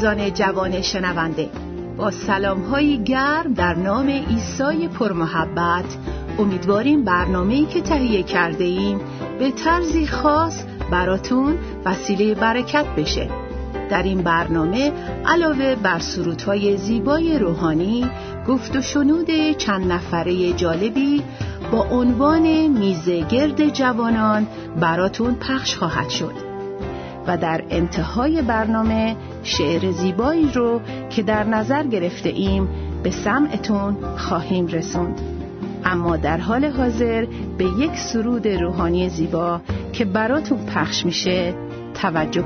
عزیزان جوان شنونده با سلام های گرم در نام عیسی پرمحبت امیدواریم برنامه‌ای که تهیه کرده ایم به طرزی خاص براتون وسیله برکت بشه. در این برنامه علاوه بر سرودهای زیبای روحانی گفت و شنود چند نفره جالبی با عنوان میزه گرد جوانان براتون پخش خواهد شد. و در انتهای برنامه شعر زیبایی رو که در نظر گرفته ایم به سمعتون خواهیم رسوند. اما در حال حاضر به یک سرود روحانی زیبا که براتون پخش میشه توجه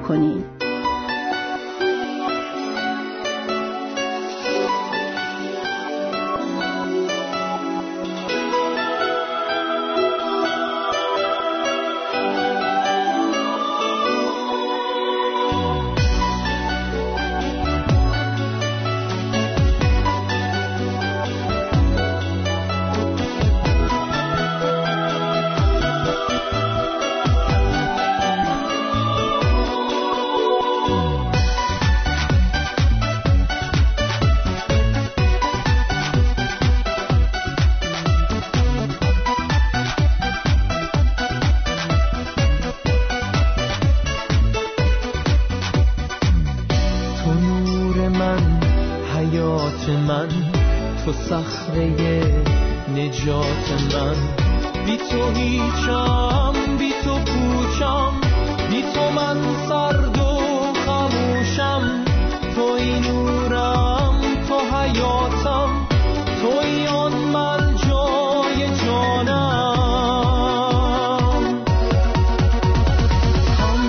صخره نجات من. بی تو هیچم بی تو پوچم بی تو من سرد و خموشم تو این نورم تو حیاتم تو ای آن من جای جانم. هم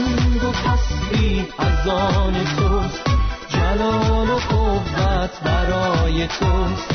دو تسبیح از آن توست جلال و قوت برای توست.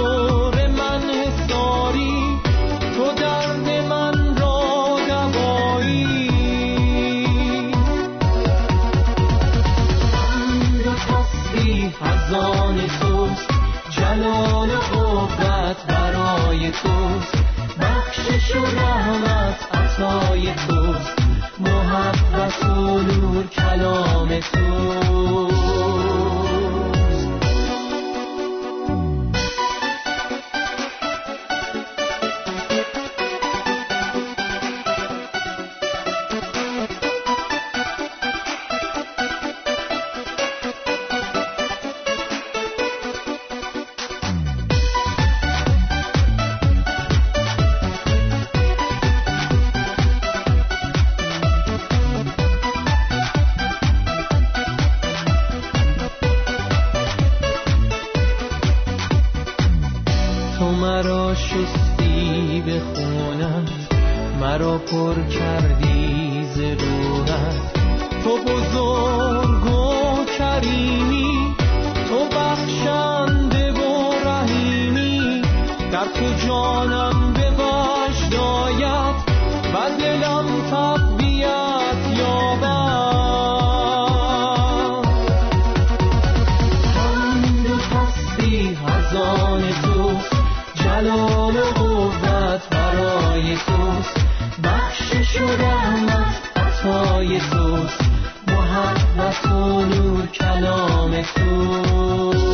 عطای توست محبت و نور کلام توست.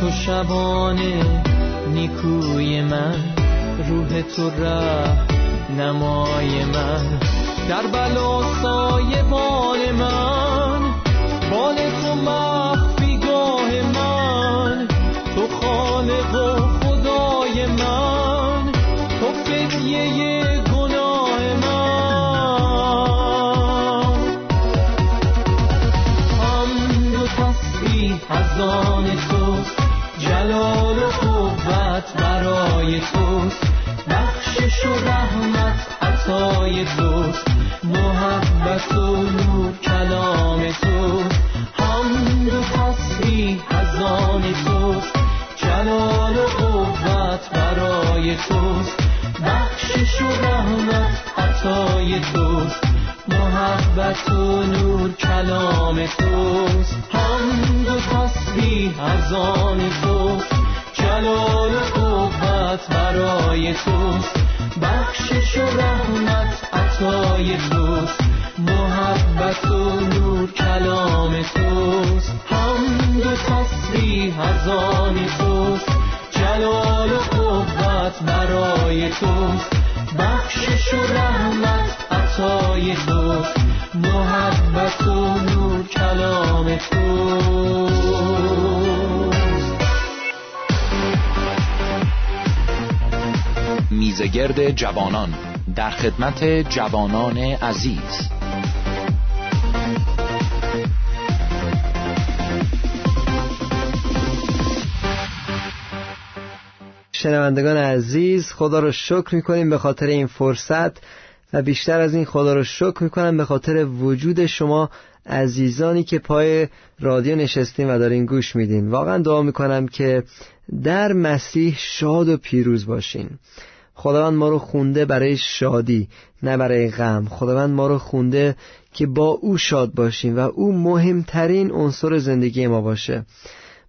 تو شبانه نیکوی من روح تو ره نمای من. در بلا سایه بال من بال تو مخفی محبت و نور کلام تو. هم و تصویح از آن توست. جلال و برای توست. بخشش و رحمت عطای توست. محبت و نور کلام توست. هم و تصویح از آن توست. جلال و برای توست. بخشش و رحمت عطای توست. محبت و نور کلام توست. هم و تصویح از آن توست. جلال و قوت برای توست. بخشش و رحمت عطای توست. محبت و نور کلام توست. میزگرد جوانان. در خدمت جوانان عزیز. شنوندگان عزیز خدا رو شکر می‌کنیم به خاطر این فرصت و بیشتر از این خدا رو شکر می‌کنم به خاطر وجود شما عزیزانی که پای رادیو نشستین و دارین گوش میدین. واقعا دعا می‌کنم که در مسیح شاد و پیروز باشین. خداوند ما رو خونده برای شادی نه برای غم. خداوند ما رو خونده که با او شاد باشیم و او مهمترین عنصر زندگی ما باشه.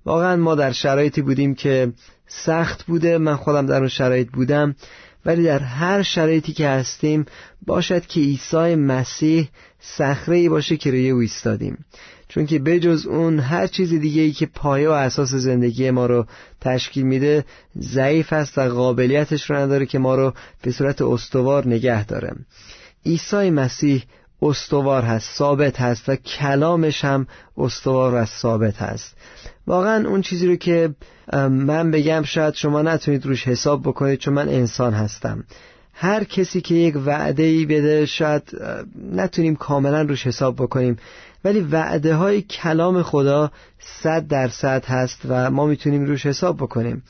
واقعا ما در شرایطی بودیم که سخت بوده. من خودم در اون شرایط بودم. ولی در هر شرایطی که هستیم باشد که عیسی مسیح صخره ای باشه که روی او ایستادیم. چون که بجز اون هر چیز دیگه ای که پایه و اساس زندگی ما رو تشکیل میده ضعیف است و قابلیتش رو نداره که ما رو به صورت استوار نگه داره. عیسی مسیح استوار هست ثابت هست و کلامش هم استوار و ثابت هست. واقعا اون چیزی رو که من بگم شاید شما نتونید روش حساب بکنید چون من انسان هستم. هر کسی که یک وعده ای بده شاید نتونیم کاملا روش حساب بکنیم. ولی وعده های کلام خدا صد درصد هست و ما می‌تونیم روش حساب بکنیم.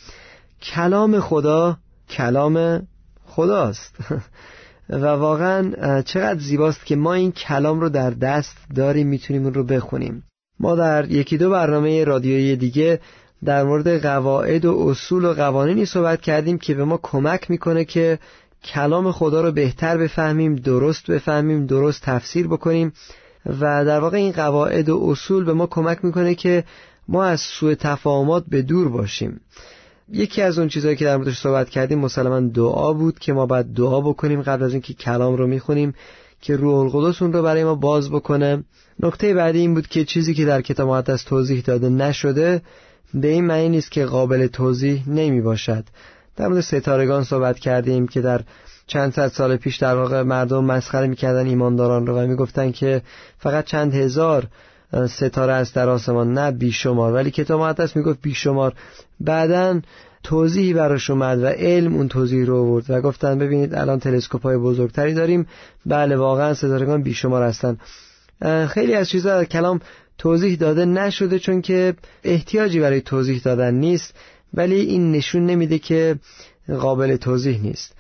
کلام خدا کلام خداست. و واقعا چقدر زیباست که ما این کلام رو در دست داریم می‌تونیم اون رو بخونیم. ما در یکی دو برنامه رادیویی دیگه در مورد قواعد و اصول و قوانینی صحبت کردیم که به ما کمک می‌کنه که کلام خدا رو بهتر بفهمیم درست بفهمیم درست تفسیر بکنیم. و در واقع این قواعد و اصول به ما کمک می‌کنه که ما از سوء تفاهمات به دور باشیم. یکی از اون چیزهایی که در موردش صحبت کردیم مسلما دعا بود که ما باید دعا بکنیم قبل از اینکه کلام رو می‌خونیم که روح القدس اون رو برای ما باز بکنه. نکته بعدی این بود که چیزی که در کتاب مقدس توضیح داده نشده به این معنی نیست که قابل توضیح نمی باشد در مورد ستارگان صحبت کردیم که در چند صد سال پیش در واقع مردم مسخره می‌کردن ایمانداران رو و می‌گفتن که فقط چند هزار ستاره است در آسمان نه بیشمار. ولی کتاب مقدس می‌گفت بیشمار بعدا توضیحی براش اومد و علم اون توضیح رو آورد و گفتن ببینید الان تلسکوپ های بزرگتری داریم. بله واقعا ستارگان بیشمار هستن. خیلی از چیزها در کلام توضیح داده نشده چون که احتیاجی برای توضیح دادن نیست ولی این نشون نمیده که قابل توضیح نیست.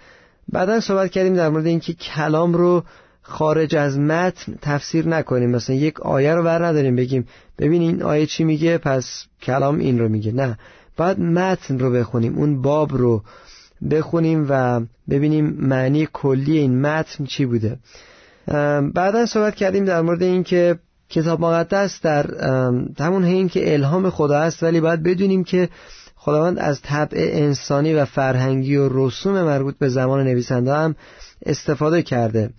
بعدا صحبت کردیم در مورد اینکه کلام رو خارج از متن تفسیر نکنیم. مثلا یک آیه رو بر نداریم بگیم ببین این آیه چی میگه پس کلام این رو میگه. نه. باید متن رو بخونیم اون باب رو بخونیم و ببینیم معنی کلی این متن چی بوده. بعدا صحبت کردیم در مورد اینکه کتاب مقدس در همون این که الهام خدا است ولی باید بدونیم که خداوند از طبع انسانی و فرهنگی و رسوم مربوط به زمان نویسنده هم استفاده کرده.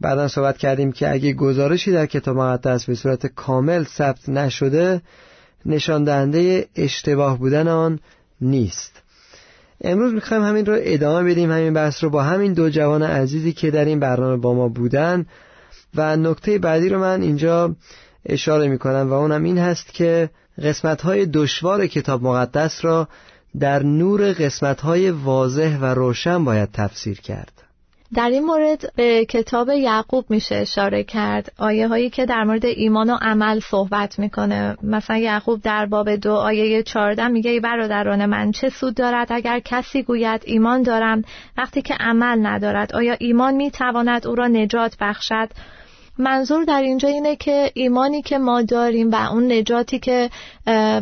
بعدا صحبت کردیم که اگه گزارشی در کتاب مقدس به صورت کامل ثبت نشده نشان دهنده اشتباه بودن آن نیست. امروز می‌خوایم همین رو ادامه بدیم همین بحث رو با همین دو جوان عزیزی که در این برنامه با ما بودن. و نکته بعدی رو من اینجا اشاره می‌کنم و اونم این هست که قسمت های دشوار کتاب مقدس را در نور قسمت های واضح و روشن باید تفسیر کرد. در این مورد به کتاب یعقوب میشه اشاره کرد. آیه هایی که در مورد ایمان و عمل صحبت می‌کنه. مثلا یعقوب در باب دو آیه 14 میگه ای برادران من چه سود دارد اگر کسی گوید ایمان دارم وقتی که عمل ندارد؟ آیا ایمان می‌تواند او را نجات بخشد؟ منظور در اینجا اینه که ایمانی که ما داریم و اون نجاتی که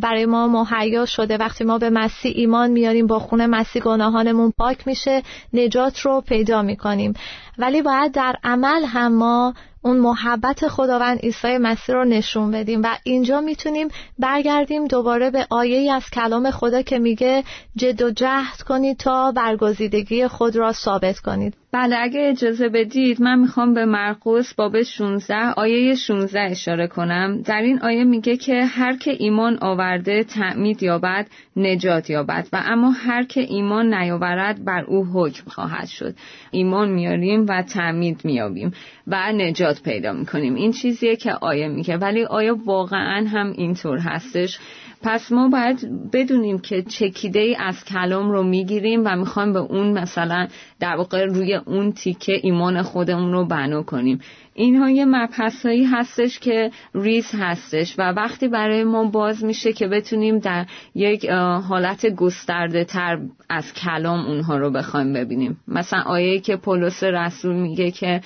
برای ما مهیا شده. وقتی ما به مسیح ایمان میاریم با خون مسیح گناهانمون پاک میشه نجات رو پیدا می‌کنیم. ولی باید در عمل هم ما اون محبت خداوند عیسی مسیح رو نشون بدیم و اینجا می‌تونیم برگردیم دوباره به آیه از کلام خدا که میگه جد و جهد کنید تا برگزیدگی خود را ثابت کنید. بله اگه اجازه بدید من می‌خوام به مرقس باب 16 آیه 16 اشاره کنم. در این آیه میگه که هر که ایمان آورده تعمید یابد نجات یابد. و اما هر که ایمان نیاورد بر او حکم خواهد شد. ایمان میاریم و تعمید میابیم و نجات پیدا می‌کنیم. این چیزیه که آیه میگه. ولی آیا واقعا هم اینطور هستش؟ پس ما باید بدونیم که چکیده ای از کلام رو می‌گیریم و می‌خوایم به اون مثلا در واقع روی اون تیکه ایمان خودمون رو بنا کنیم. اینها یه مبحثایی هستش که ریز هستش و وقتی برای ما باز میشه که بتونیم در یک حالت گسترده تر از کلام اونها رو بخوایم ببینیم. مثلا آیه که پولس رسول میگه که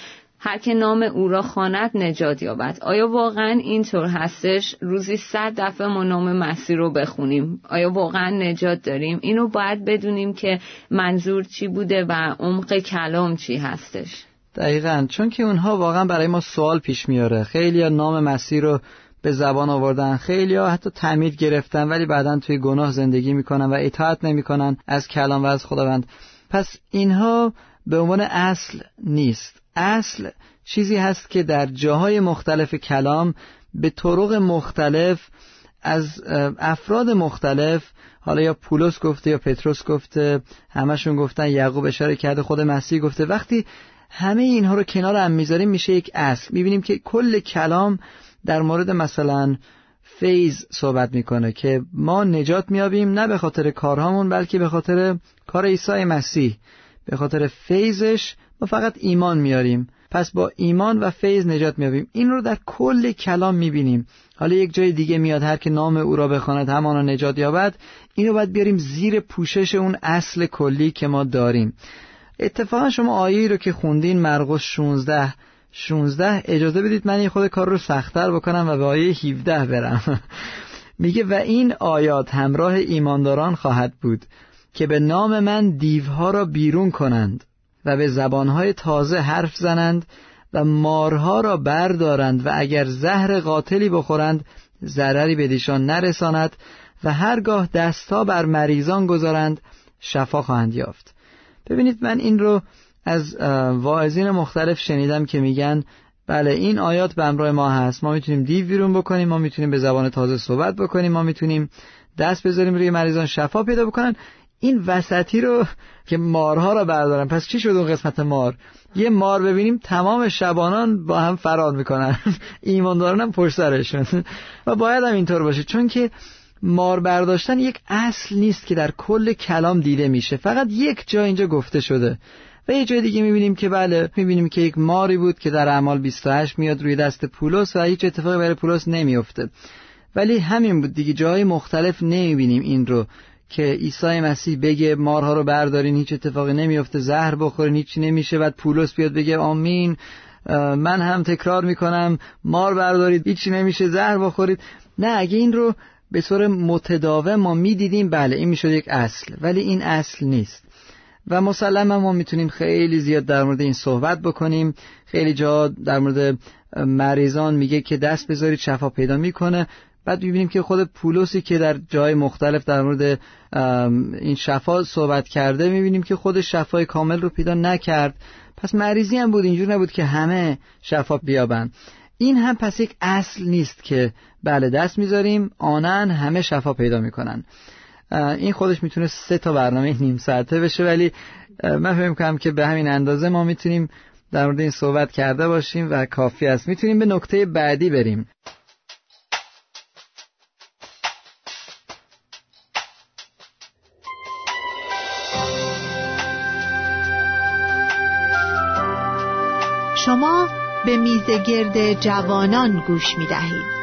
هر که نام او را خواند نجات یابد. آیا واقعا اینطور هستش؟ روزی صد دفعه ما نام مسیح رو بخونیم. آیا واقعا نجات داریم؟ اینو باید بدونیم که منظور چی بوده و عمق کلام چی هستش. دقیقا. چون که اونها واقعا برای ما سوال پیش میاره. خیلی نام مسیح رو به زبان آوردن. خیلی ها حتی تعمید گرفتن ولی بعدا توی گناه زندگی می‌کنن و اطاعت نمی‌کنن از کلام و از خداوند. پس اینها به عنوان اصل نیست. اصل چیزی هست که در جاهای مختلف کلام به طرق مختلف از افراد مختلف حالا یا پولس گفته یا پتروس گفته همشون گفتن یعقوب اشاره کرده خود مسیح گفته. وقتی همه اینها رو کنار هم می‌ذاریم میشه یک اصل. می‌بینیم که کل کلام در مورد مثلا فیض صحبت می‌کنه که ما نجات میابیم نه به خاطر کارهامون بلکه به خاطر کار عیسی مسیح. به خاطر فیضش ما فقط ایمان میاریم. پس با ایمان و فیض نجات میابیم. این رو در کل کلام می‌بینیم. حالا یک جای دیگه میاد هر که نام او را بخواند همان نجات یابد. اینو باید بیاریم زیر پوشش اون اصل کلی که ما داریم. اتفاقا شما آیه رو که خوندین مرقس 16 16 اجازه بدید من یه خود کار رو سختتر بکنم و به آیه 17 برم. میگه و این آیات همراه ایمانداران خواهد بود. که به نام من دیوها را بیرون کنند و به زبانهای تازه حرف زنند و مارها را بردارند و اگر زهر قاتلی بخورند ضرری به دیشان نرساند و هرگاه دستا بر مریضان گذارند شفا خواهند یافت. ببینید من این رو از واعظین مختلف شنیدم که میگن بله این آیات به همراه ما هست. ما می‌تونیم دیو بیرون بکنیم ما می‌تونیم به زبان تازه صحبت بکنیم ما می‌تونیم دست بذاریم روی مریضان شفا پیدا بکنن. این وسطی رو که مارها رو بردارن. پس چی شد اون قسمت مار؟ یه مار ببینیم تمام شبانان با هم فرار می‌کنن. ایمانداران هم پشت سرشون. و باید هم اینطور باشه. چون که مار برداشتن یک اصل نیست که در کل کلام دیده میشه. فقط یک جا اینجا گفته شده. و یه جای دیگه می‌بینیم که بله می‌بینیم که یک ماری بود که در اعمال 28 میاد روی دست پولس و هیچ اتفاقی برای پولس نمیفته ولی همین بود دیگه. جای مختلف نمی‌بینیم این رو. که عیسی مسیح بگه مارها رو بردارین هیچ اتفاقی نمیفته زهر بخورین هیچی نمیشه بعد پولس بیاد بگه آمین من هم تکرار می‌کنم مار بردارید هیچی نمیشه زهر بخورید. نه اگه این رو به طور متداوم ما می‌دیدیم بله این می‌شد یک اصل ولی این اصل نیست. و مسلما ما می‌تونیم خیلی زیاد در مورد این صحبت بکنیم. خیلی جا در مورد مریضان میگه که دست بذارید شفا پیدا می‌کنه. بعد می‌بینیم که خود پولوسی که در جای مختلف در مورد این شفا صحبت کرده می‌بینیم که خود شفای کامل رو پیدا نکرد. پس مریضی هم بود اینجور نبود که همه شفا بیابن این هم پس یک اصل نیست که بله دست می‌ذاریم آنن همه شفا پیدا می‌کنن. این خودش می‌تونه سه تا برنامه نیم ساعته بشه ولی من فکر می‌کنم که به همین اندازه ما می‌تونیم در مورد این صحبت کرده باشیم و کافی است. می‌تونیم به نکته بعدی بریم. به میز گرد جوانان گوش می دهید.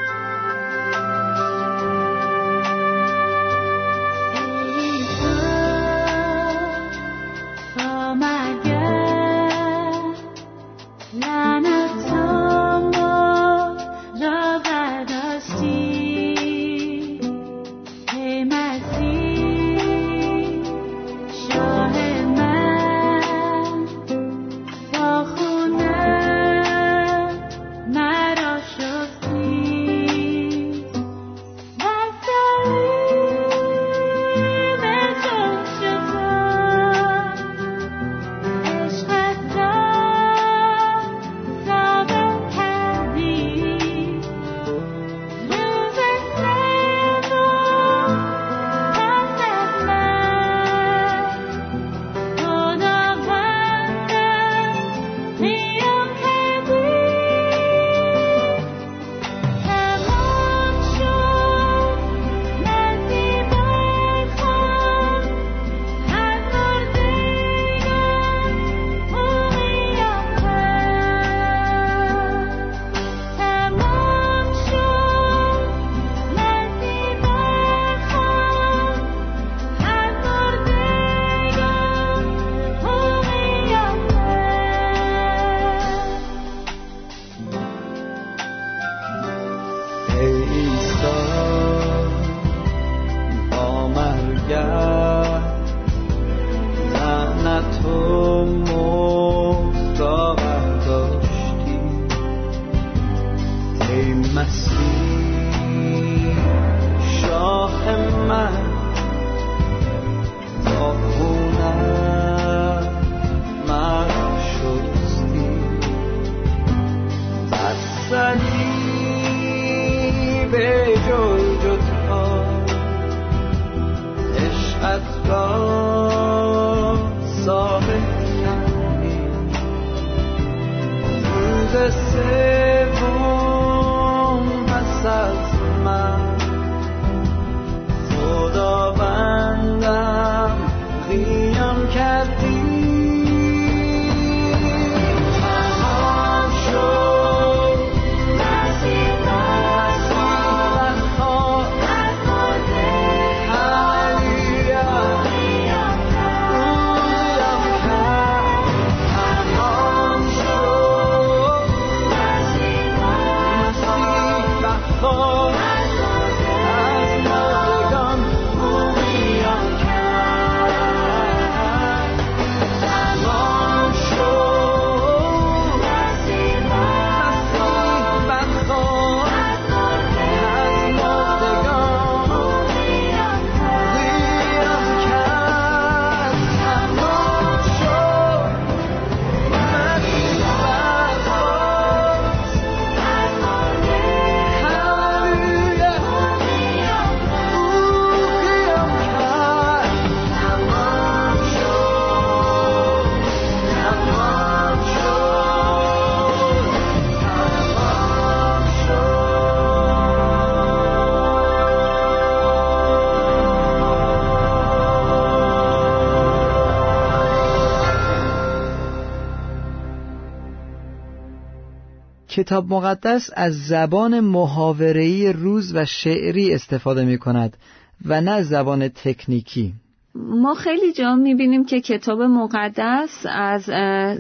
را ثابت روز سه کتاب مقدس از زبان محاورهی روز و شعری استفاده می کند و نه زبان تکنیکی. ما خیلی جا می‌بینیم که کتاب مقدس از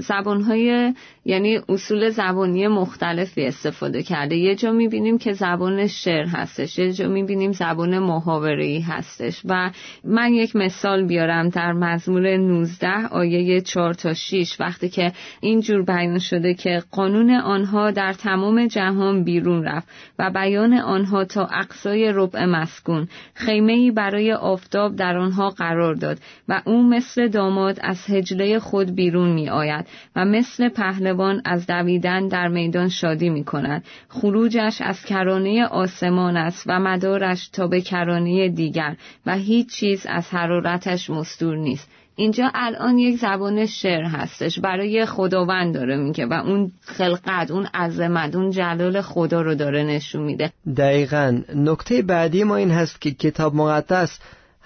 زبانهای یعنی اصول زبانی مختلفی استفاده کرده. یه جا می‌بینیم که زبان شعر هستش یه جا می‌بینیم زبان محاوره‌ای هستش. و من یک مثال بیارم در مزمور 19 آیه 4 تا 6 وقتی که اینجور بیان شده که قانون آنها در تمام جهان بیرون رفت و بیان آنها تا اقصای ربع مسکون خیمه برای آفتاب در آنها قرار داد و او مثل داماد از هجله خود بیرون می آید و مثل پهلوان از دویدن در میدان شادی می کند خروجش از کرانه آسمان است و مدارش تا به کرانه دیگر و هیچ چیز از حرارتش مستور نیست. اینجا الان یک زبان شعر هستش. برای خداوند داره میگه و اون خلقت اون عظمت اون جلال خدا رو داره نشون میده. دقیقا. نکته بعدی ما این هست که کتاب مقدس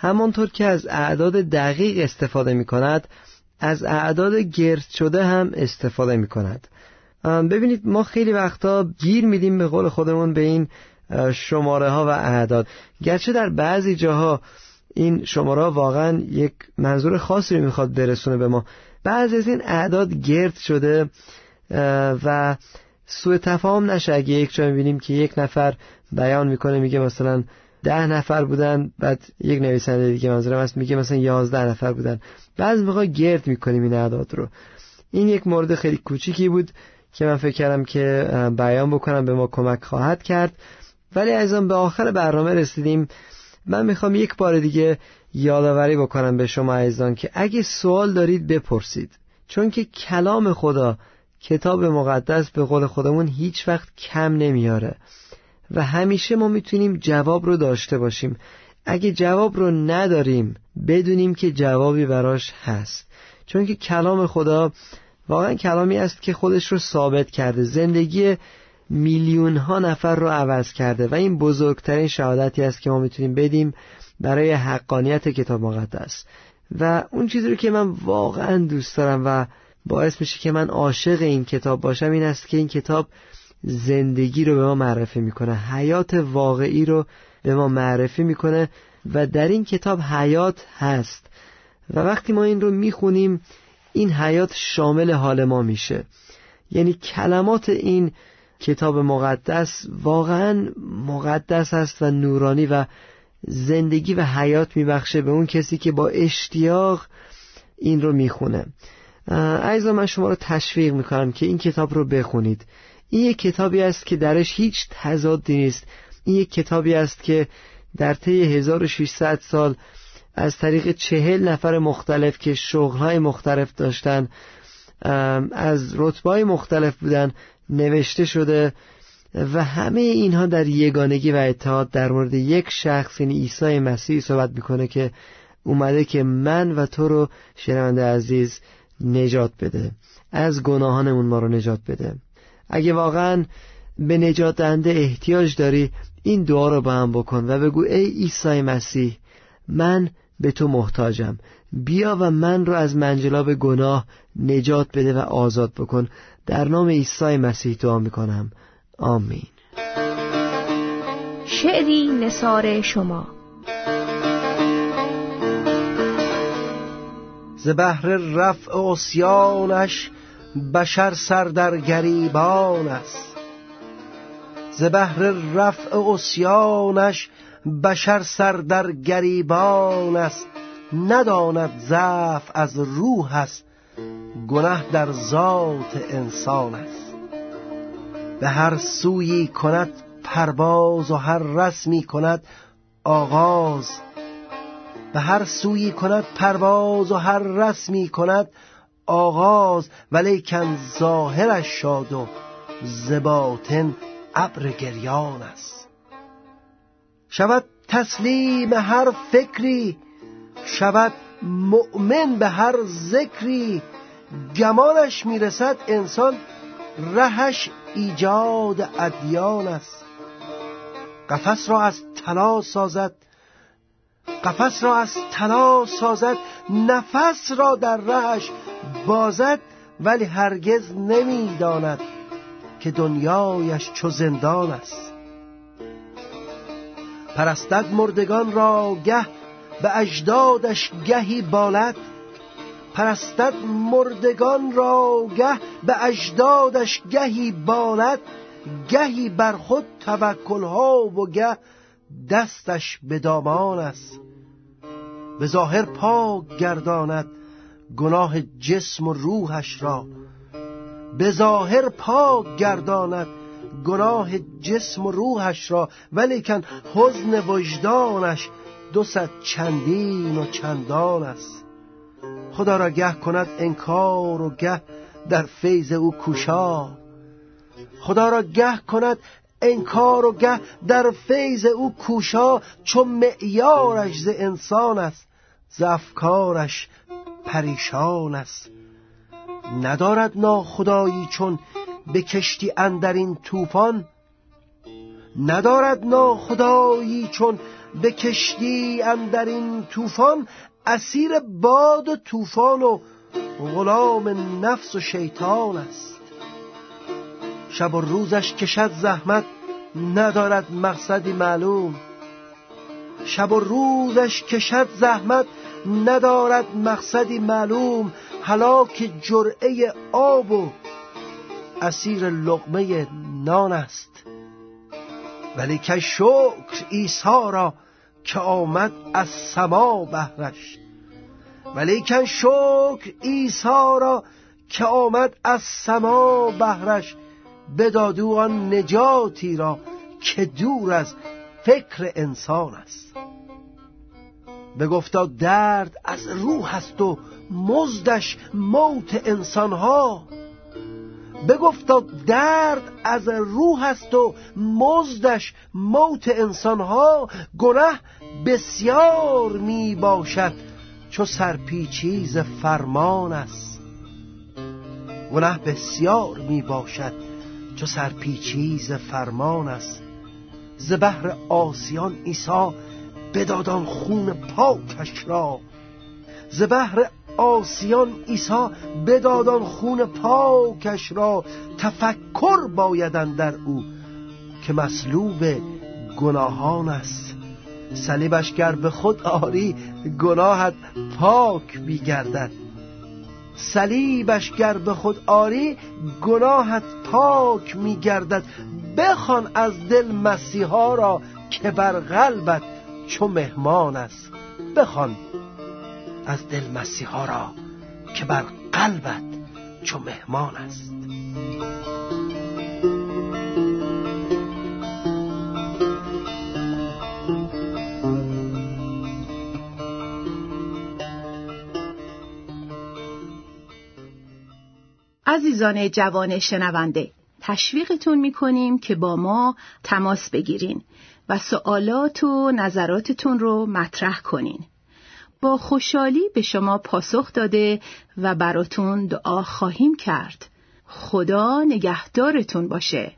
همانطور که از اعداد دقیق استفاده می کند از اعداد گرد شده هم استفاده می کند ببینید ما خیلی وقتا گیر میدیم به قول خودمون به این شماره ها و اعداد. گرچه در بعضی جاها این شماره ها واقعا یک منظور خاصی رو می‌خواد برسونه به ما. بعضی از این اعداد گرد شده و سوء تفاهم نشه. اگه یک جا می‌بینیم که یک نفر بیان می‌کنه میگه مثلا ده نفر بودن بعد یک نویسنده دیگه منظورم هست میگه مثلا یازده نفر بودن. بعض موقع گرد می‌کنیم این اعداد رو. این یک مورد خیلی کوچیکی بود که من فکر کردم که بیان بکنم به ما کمک خواهد کرد. ولی از به آخر برنامه رسیدیم. من می‌خوام یک بار دیگه یادآوری بکنم به شما عزیزان که اگه سوال دارید بپرسید. چون که کلام خدا کتاب مقدس به قول خودمون هیچ وقت کم نمیاره. و همیشه ما می‌تونیم جواب رو داشته باشیم. اگه جواب رو نداریم بدونیم که جوابی براش هست. چون که کلام خدا واقعا کلامی است که خودش رو ثابت کرده. زندگی میلیون ها نفر رو عوض کرده و این بزرگترین شهادتی است که ما می‌تونیم بدیم برای حقانیت کتاب مقدس. و اون چیزی رو که من واقعا دوست دارم و باعث میشه که من عاشق این کتاب باشم این است که این کتاب زندگی رو به ما معرفی می‌کنه. حیات واقعی رو به ما معرفی می‌کنه و در این کتاب حیات هست. و وقتی ما این رو می‌خونیم این حیات شامل حال ما میشه. یعنی کلمات این کتاب مقدس واقعا مقدس است و نورانی و زندگی و حیات میبخشه به اون کسی که با اشتیاق این رو می‌خونه. عیزا من شما رو تشویق می‌کنم که این کتاب رو بخونید. این یک کتابی است که درش هیچ تضادی نیست. این یک کتابی است که در طی 1600 سال از طریق چهل نفر مختلف که شغلهای مختلف داشتن از رتبای مختلف بودن نوشته شده و همه اینها در یگانگی و اتحاد در مورد یک شخص یعنی عیسی مسیح صحبت می‌کنه که اومده که من و تو رو شنونده عزیز نجات بده از گناهانمون ما رو نجات بده. اگه واقعا به نجات دهنده احتیاج داری این دعا رو با هم بکن و بگو ای عیسی مسیح من به تو محتاجم. بیا و من رو از منجلاب گناه نجات بده و آزاد بکن. در نام عیسی مسیح دعا می‌کنم. آمین. شعری نصار شما. ز بهر رفع اسیانش بشر سر در گریبان است. ز بهر رفع اسیانش بشر سر در گریبان است. نداند ضعف از روح است گناه در ذات انسان است. به هر سویی کند پرواز و هر رسمی کند آغاز. به هر سویی کند پرواز و هر رسمی کند آغاز ولیکن ظاهرش شاد و زباطن ابر گریان است. شود تسلیم هر فکری شود مؤمن به هر ذکری گمانش می‌رسد انسان رهش ایجاد ادیان است. قفس را از طلا سازد قفس را از طلا سازد نفس را در رهش بازد ولی هرگز نمی‌داند که دنیایش چو زندان است. پرستد مردگان را گه به اجدادش گهی بالد پرستد مردگان را گه به اجدادش گهی بالد گهی بر خود توکلها و گه دستش به دامان است. به ظاهر پاک گرداند. گناه جسم و روحش را. به ظاهر پاک گرداند گناه جسم و روحش را ولیکن حزن وجدانش دو صد چندین و چندان است. خدا را گه کند انکار و گه در فیض او کوشا. خدا را گه کند انکار و گه در فیض او کوشا چون معیارش ز انسان است ز افکارش پریشان است. ندارد ناخدایی چون به کشتی اندرین طوفان؟ ندارد ناخدایی چون به کشتی اندرین طوفان؟ اسیر باد و طوفان و غلام نفس و شیطان است. شب و روزش کشد زحمت ندارد مقصدی معلوم. شب و روزش کشد زحمت ندارد مقصدی معلوم هلاک جرعه آب و اسیر لقمه نان است. ولی که شکر ایسا را که آمد از سما بهرش. ولیکن شکر ایسا را که آمد از سما بهرش. بدادو آن نجاتی را که دور از فکر انسان است. بگفتا درد از روح است و مزدش موت انسانها. بگفتا درد از روح است و مزدش موت انسانها. گنه بسیار می باشد چو سرپیچیز فرمان است. گنه بسیار می باشد چو سرپیچیز فرمان است. ز بحر آسیان عیسی بدادان خون پاکش را. ز بحر آسیان عیسی بدادان خون پاکش را. تفکر بایدن در او که مسلوب گناهان است. صلیبش گر به خود آری گناهت پاک میگردد صلیبش گر به خود آری گناهت پاک میگردد. بخوان از دل مسیحا را که بر قلبت چو مهمان است بخوان از دل مسیحا را که بر قلبت چو مهمان است. عزیزان جوان شنونده تشویقتون می‌کنیم که با ما تماس بگیرین. و سوالات و نظراتتون رو مطرح کنین. با خوشحالی به شما پاسخ داده و براتون دعا خواهیم کرد. خدا نگهدارتون باشه.